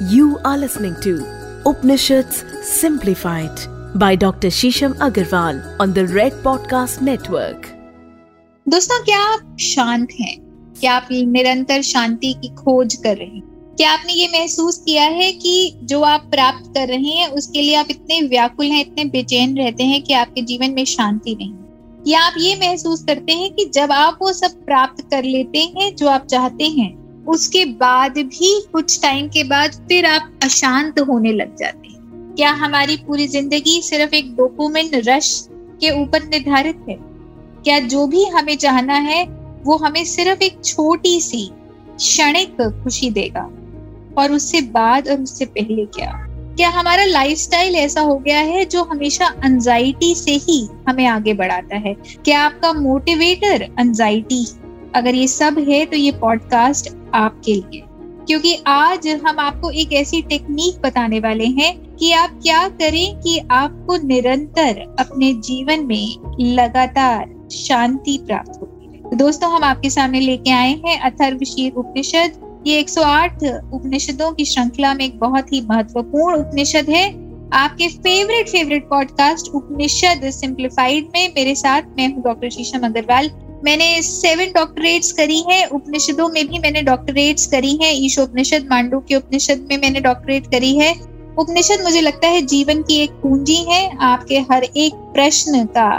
You are listening to Upanishads Simplified by Dr. Shisham Agarwal on the Red Podcast Network. दोस्तों, क्या आप शांत हैं क्या आप निरंतर शांति की खोज कर रहे हैं क्या आपने ये महसूस किया है कि जो आप प्राप्त कर रहे हैं, उसके लिए आप इतने व्याकुल हैं, इतने बेचैन रहते हैं कि आपके जीवन में शांति नहीं या आप ये महसूस करते हैं कि जब आप वो सब प्राप्त कर लेते हैं जो आप चाहते हैं उसके बाद भी, कुछ टाइम के बाद फिर आप अशांत होने लग जाते हैं। क्या हमारी पूरी ज़िंदगी सिर्फ़ एक डोकुमेंट रश के ऊपर निर्धारित है? क्या जो भी हमें चाहना है, वो हमें सिर्फ़ एक छोटी सी, क्षणिक खुशी देगा? और उससे बाद और उससे पहले क्या? क्या हमारा लाइफस्टाइल ऐसा हो गया है जो हमेशा अंजाइटी से ही हमें आगे बढ़ाता है? क्या आपका मोटिवेटर अंजाइटी अगर ये सब है तो ये पॉडकास्ट आपके लिए। क्योंकि आज हम आपको एक ऐसी टेक्निक बताने वाले हैं कि आप क्या करें कि आपको निरंतर अपने जीवन में लगातार शांति प्राप्त है तो दोस्तों, हम आपके सामने लेके आए हैं अथर्वशीर उपनिषद। ये 108 उपनिषदों की श्रृंखला में एक बहुत ही महत्वपूर्ण उपनिषद है। आपके favourite favourite podcast Upanishad simplified में मेरे साथ मैं हूँ डॉक्टर शीशम अग्रवाल। मैंने सेवन डॉक्टरेट्स करी है। उपनिषदों में भी मैंने डॉक्टरेट्स करी है। ईशो उपनिषद मांडू के उपनिषद में मैंने डॉक्टरेट करी है। उपनिषद मुझे लगता है जीवन की एक पूंजी है। आपके हर एक प्रश्न का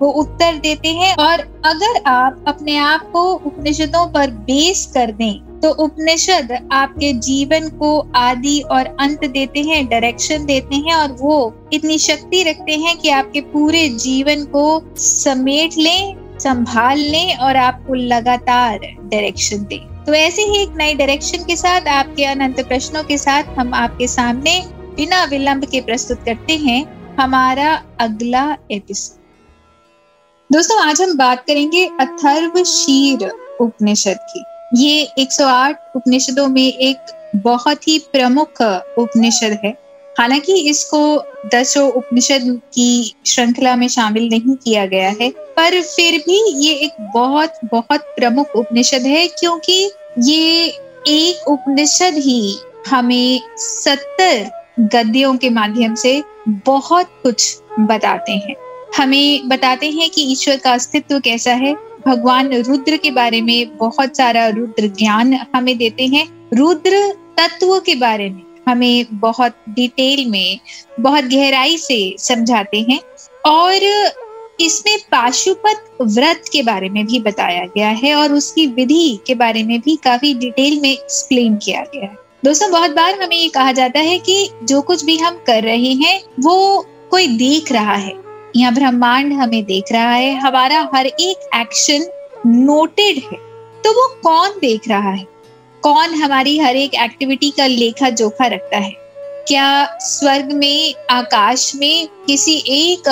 वो उत्तर देते हैं। और अगर आप अपने आप को उपनिषदों पर बेस कर दें तो उपनिषद आपके जीवन को आदि और अंत देते हैं डायरेक्शन देते हैं और वो इतनी शक्ति रखते हैं कि आपके पूरे जीवन को समेट लें। संभाल लें और आपको लगातार डायरेक्शन दे। तो ऐसे ही एक नई डायरेक्शन के साथ, आपके अनंत प्रश्नों के साथ हम आपके सामने बिना विलंब के प्रस्तुत करते हैं हमारा अगला एपिसोड दोस्तों, आज हम बात करेंगे अथर्व शीर उपनिषद की। ये 108 उपनिषदों में एक बहुत ही प्रमुख उपनिषद है। हालाँकि इसको दसों उपनिषद की श्रृंखला में शामिल नहीं किया गया है, पर फिर भी ये एक बहुत बहुत प्रमुख उपनिषद है, क्योंकि ये एक उपनिषद ही हमें सत्तर गद्यों के माध्यम से बहुत कुछ बताते हैं। हमें बताते हैं कि ईश्वर का अस्तित्व कैसा है, भगवान रुद्र के बारे में बहुत सारा रुद्र ज्ञान हमें देते हैं, रुद्र तत्व के बारे में। हमें बहुत डिटेल में, बहुत गहराई से समझाते हैं। और इसमें पाशुपत व्रत के बारे में भी बताया गया है और उसकी विधि के बारे में भी काफ़ी डिटेल में एक्सप्लेन किया गया है। दोस्तों, बहुत बार हमें ये कहा जाता है कि जो कुछ भी हम कर रहे हैं, वो कोई देख रहा है। या ब्रह्मांड हमें देख रहा है, हमारा हर एक एक्शन नोटेड है। तो वो कौन देख रहा है? कौन हमारी हर एक एक्टिविटी का लेखा जोखा रखता है? क्या स्वर्ग में, आकाश में किसी एक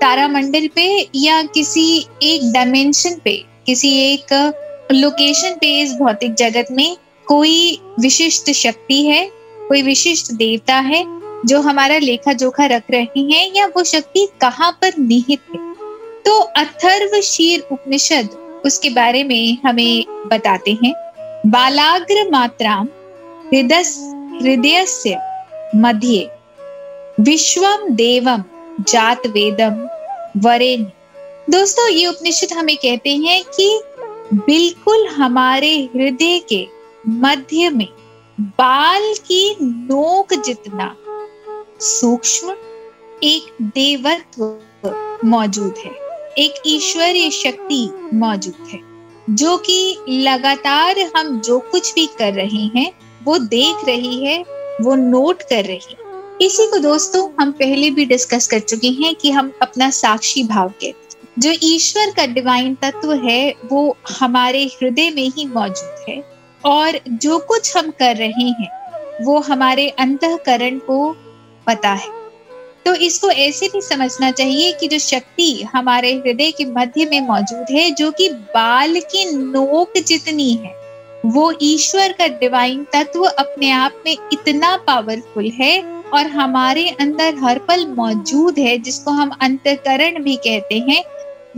तारामंडल पे या किसी एक डायमेंशन पे, किसी एक लोकेशन पे इस भौतिक जगत में कोई विशिष्ट शक्ति है, कोई विशिष्ट देवता है जो हमारा लेखा जोखा रख रहे हैं या वो शक्ति कहाँ पर निहित है? तो अथर्व शीर उपनिषद उसके बारे में हमें बताते हैं। बालाग्र मात्रां हृदयस्य मध्ये विश्वम देवम जात वेदम वरेन दोस्तों, ये उपनिषद हमें कहते हैं कि बिल्कुल हमारे हृदय के मध्य में बाल की नोक जितना सूक्ष्म एक देवत्व मौजूद है, एक ईश्वरीय शक्ति मौजूद है। जो कि लगातार हम जो कुछ भी कर रहे हैं, वो देख रही है, वो नोट कर रही है। इसी को दोस्तों हम पहले भी डिस्कस कर चुके हैं कि हम अपना साक्षी भाव हैं जो ईश्वर का डिवाइन तत्व है, वो हमारे हृदय में ही मौजूद है। और जो कुछ हम कर रहे हैं, वो हमारे अंतकरण को पता है। तो इसको ऐसे भी समझना चाहिए कि जो शक्ति हमारे हृदय के मध्य में मौजूद है, जो कि बाल की नोक जितनी है, वो ईश्वर का डिवाइन तत्व अपने आप में इतना पावरफुल है और हमारे अंदर हर पल मौजूद है, जिसको हम अंतकरण भी कहते हैं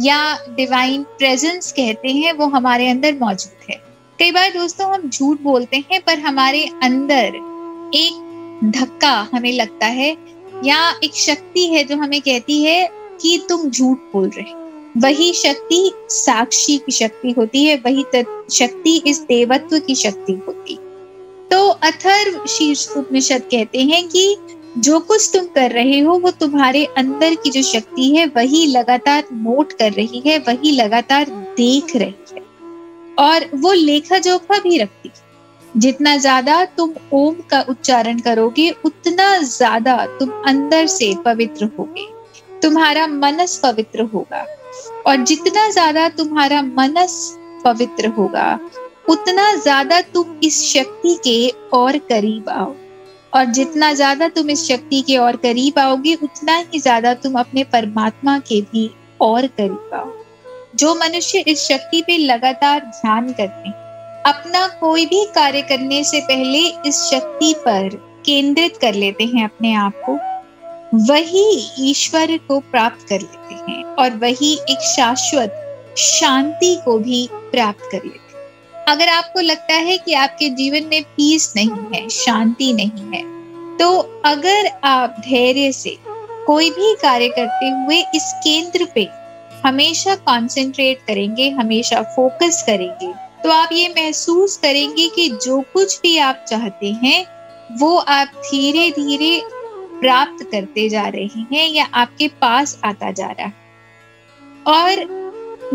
या डिवाइन प्रेजेंस कहते हैं, वो हमारे अंदर मौजूद है। कई बार दोस्तों हम झूठ बोलते हैं, पर हमारे अंदर एक धक्का हमें लगता है या एक शक्ति है जो हमें कहती है कि तुम झूठ बोल रहे वही शक्ति साक्षी की शक्ति होती है, वही शक्ति इस देवत्व की शक्ति होती तो अथर्व शीर्ष उपनिषद कहते हैं कि जो कुछ तुम कर रहे हो, वो तुम्हारे अंदर की जो शक्ति है, वही लगातार नोट कर रही है, वही लगातार देख रही है। और वो लेखा जोखा भी रखती है। जितना ज़्यादा तुम ओम का उच्चारण करोगे, उतना ज़्यादा तुम अंदर से पवित्र होगे। तुम्हारा मनस पवित्र होगा। और जितना ज़्यादा तुम्हारा मनस पवित्र होगा, उतना ज़्यादा तुम इस शक्ति के और करीब आओ। और जितना ज़्यादा तुम इस शक्ति के और करीब आओगे, उतना ही ज़्यादा तुम अपने परमात्मा के भी और करीब आओ। जो मनुष्य इस शक्ति पे लगातार ध्यान करते हैं अपना कोई भी कार्य करने से पहले इस शक्ति पर केंद्रित कर लेते हैं अपने आप को। वही ईश्वर को प्राप्त कर लेते हैं और वही एक शाश्वत शांति को भी प्राप्त कर लेते हैं। अगर आपको लगता है कि आपके जीवन में पीस नहीं है, शांति नहीं है तो अगर आप धैर्य से कोई भी कार्य करते हुए इस केंद्र पे हमेशा कंसंट्रेट करेंगे, हमेशा फोकस करेंगे तो आप ये महसूस करेंगे कि जो कुछ भी आप चाहते हैं, वो आप धीरे धीरे प्राप्त करते जा रहे हैं या आपके पास आता जा रहा है। और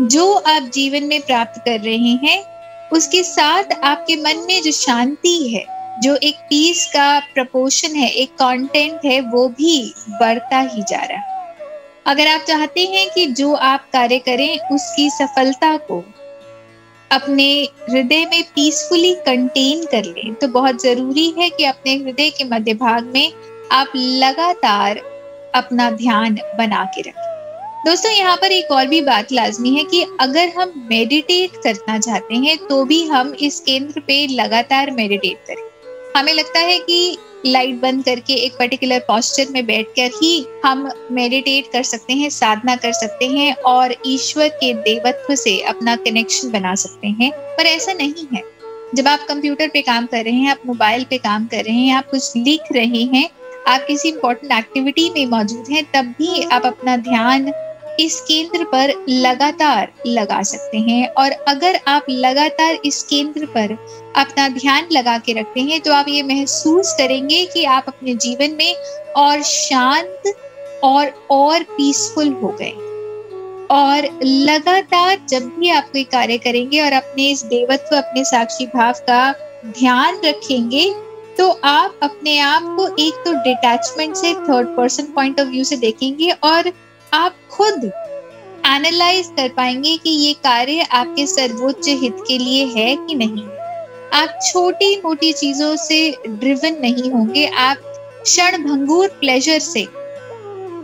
जो आप जीवन में प्राप्त कर रहे हैं, उसके साथ आपके मन में जो शांति है, जो एक पीस का प्रपोशन है, एक कंटेंट है, वो भी बढ़ता ही जा रहा है। अगर आप चाहते हैं कि जो आप कार्य करें, उसकी सफलता को अपने हृदय में पीसफुली कंटेन कर लें। तो बहुत ज़रूरी है कि अपने हृदय के मध्य भाग में आप लगातार अपना ध्यान बना के रखें। दोस्तों, यहाँ पर एक और भी बात लाजमी है कि अगर हम मेडिटेट करना चाहते हैं तो भी हम इस केंद्र पे लगातार मेडिटेट करें। हमें लगता है कि लाइट बंद करके एक पर्टिकुलर पॉस्चर में बैठकर ही हम मेडिटेट कर सकते हैं, साधना कर सकते हैं और ईश्वर के देवत्व से अपना कनेक्शन बना सकते हैं। पर ऐसा नहीं है। जब आप कंप्यूटर पे काम कर रहे हैं, आप मोबाइल पे काम कर रहे हैं, आप कुछ लिख रहे हैं, आप किसी इंपॉर्टेंट एक्टिविटी में मौजूद हैं, तब भी आप अपना ध्यान इस केंद्र पर लगातार लगा सकते हैं। और अगर आप लगातार इस केंद्र पर अपना ध्यान लगा के रखते हैं तो आप ये महसूस करेंगे कि आप अपने जीवन में और शांत और और पीसफुल हो गए। और लगातार जब भी आप कोई कार्य करेंगे और अपने इस देवत्व, अपने साक्षी भाव का ध्यान रखेंगे तो आप अपने आप को एक तो डिटैचमेंट से third person point of view से देखेंगे और आप खुद एनालाइज कर पाएँगे कि ये कार्य आपके सर्वोच्च हित के लिए है कि नहीं। आप छोटी मोटी चीज़ों से ड्रिवन नहीं होंगे, आप क्षण भंगुर प्लेजर से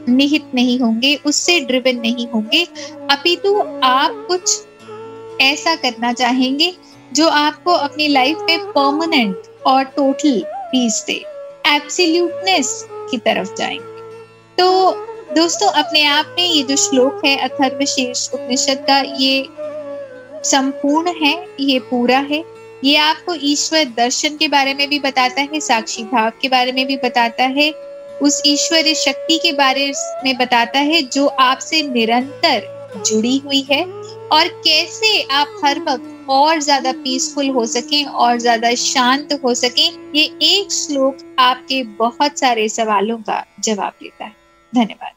निहित नहीं होंगे, उससे ड्रिवन नहीं होंगे। अपितु आप कुछ ऐसा करना चाहेंगे जो आपको अपनी लाइफ में परमानेंट और टोटल पीस दे। एब्सोल्यूटनेस की तरफ़ जाएँगे। तो दोस्तों, अपने आप में ये जो श्लोक है, अथर्व शीर्ष उपनिषद का, ये संपूर्ण है, ये पूरा है। ये आपको ईश्वर दर्शन के बारे में भी बताता है, साक्षी भाव के बारे में भी बताता है, उस ईश्वरीय शक्ति के बारे में बताता है, जो आपसे निरंतर जुड़ी हुई है। और कैसे आप हर वक्त और ज़्यादा पीसफुल हो सके, और ज़्यादा शांत हो सके, ये एक श्लोक आपके बहुत सारे सवालों का जवाब देता है। धन्यवाद।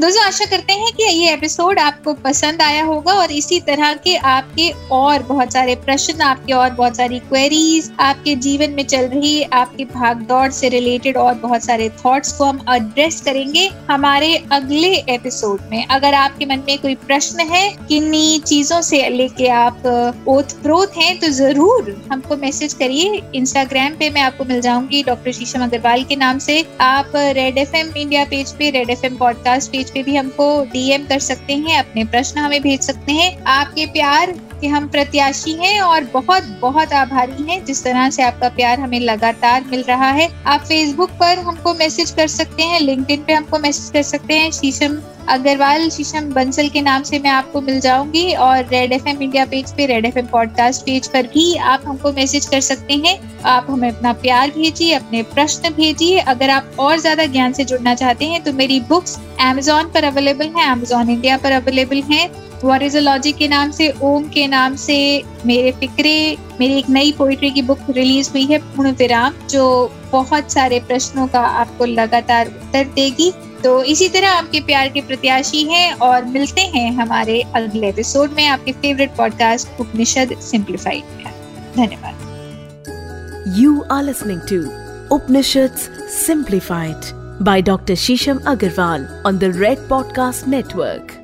दोस्तों, आशा करते हैं कि ये एपिसोड आपको पसंद आया होगा और इसी तरह के आपके और बहुत सारे प्रश्न, आपके और बहुत सारी क्वेरीज आपके जीवन में चल रही, आपकी भाग दौड़ से रिलेटेड और बहुत सारे थॉट्स को हम एड्रेस करेंगे हमारे अगले एपिसोड में। अगर आपके मन में कोई प्रश्न है, किन्नी चीज़ों से लेके आप ओत प्रोत हैं तो ज़रूर हमको मैसेज करिए। इंस्टाग्राम पे मैं आपको मिल जाऊँगी डॉक्टर शीशम अग्रवाल के नाम से। आप रेड एफएम इंडिया पेज पे, रेड एफएम पॉडकास्ट पे भी हमको डीएम कर सकते हैं, अपने प्रश्न हमें भेज सकते हैं। आपके प्यार कि हम प्रत्याशी हैं और बहुत बहुत आभारी हैं। जिस तरह से आपका प्यार हमें लगातार मिल रहा है, आप फेसबुक पर हमको मैसेज कर सकते हैं लिंक्डइन पे हमको मैसेज कर सकते हैं। शीशम अग्रवाल, शीशम बंसल के नाम से मैं आपको मिल जाऊँगी और Red F M India page पे Red F M podcast page पर भी आप हमको मैसेज कर सकते हैं। आप हमें अपना प्यार भेजिए, अपने प्रश्न भेजिए। अगर आप और ज़्यादा ज्ञान से जुड़ना चाहते हैं तो मेरी बुक्स एमेजोन पर अवेलेबल है अमेजोन इंडिया पर अवेलेबल है। वॉरिजोलॉजी के नाम से, ओम के नाम से मेरे फिक्रे, मेरी एक नई पोइट्री की बुक रिलीज़ हुई है, पूर्ण विराम, जो बहुत सारे प्रश्नों का आपको लगातार उत्तर देगी। तो इसी तरह आपके प्यार के प्रत्याशी हैं और मिलते हैं हमारे अगले एपिसोड में आपके फेवरेट पॉडकास्ट उपनिषद सिंप्लीफाइड धन्यवाद। You are listening to Upanishad simplified by doctor Shisham Agrawal on the Red podcast Network.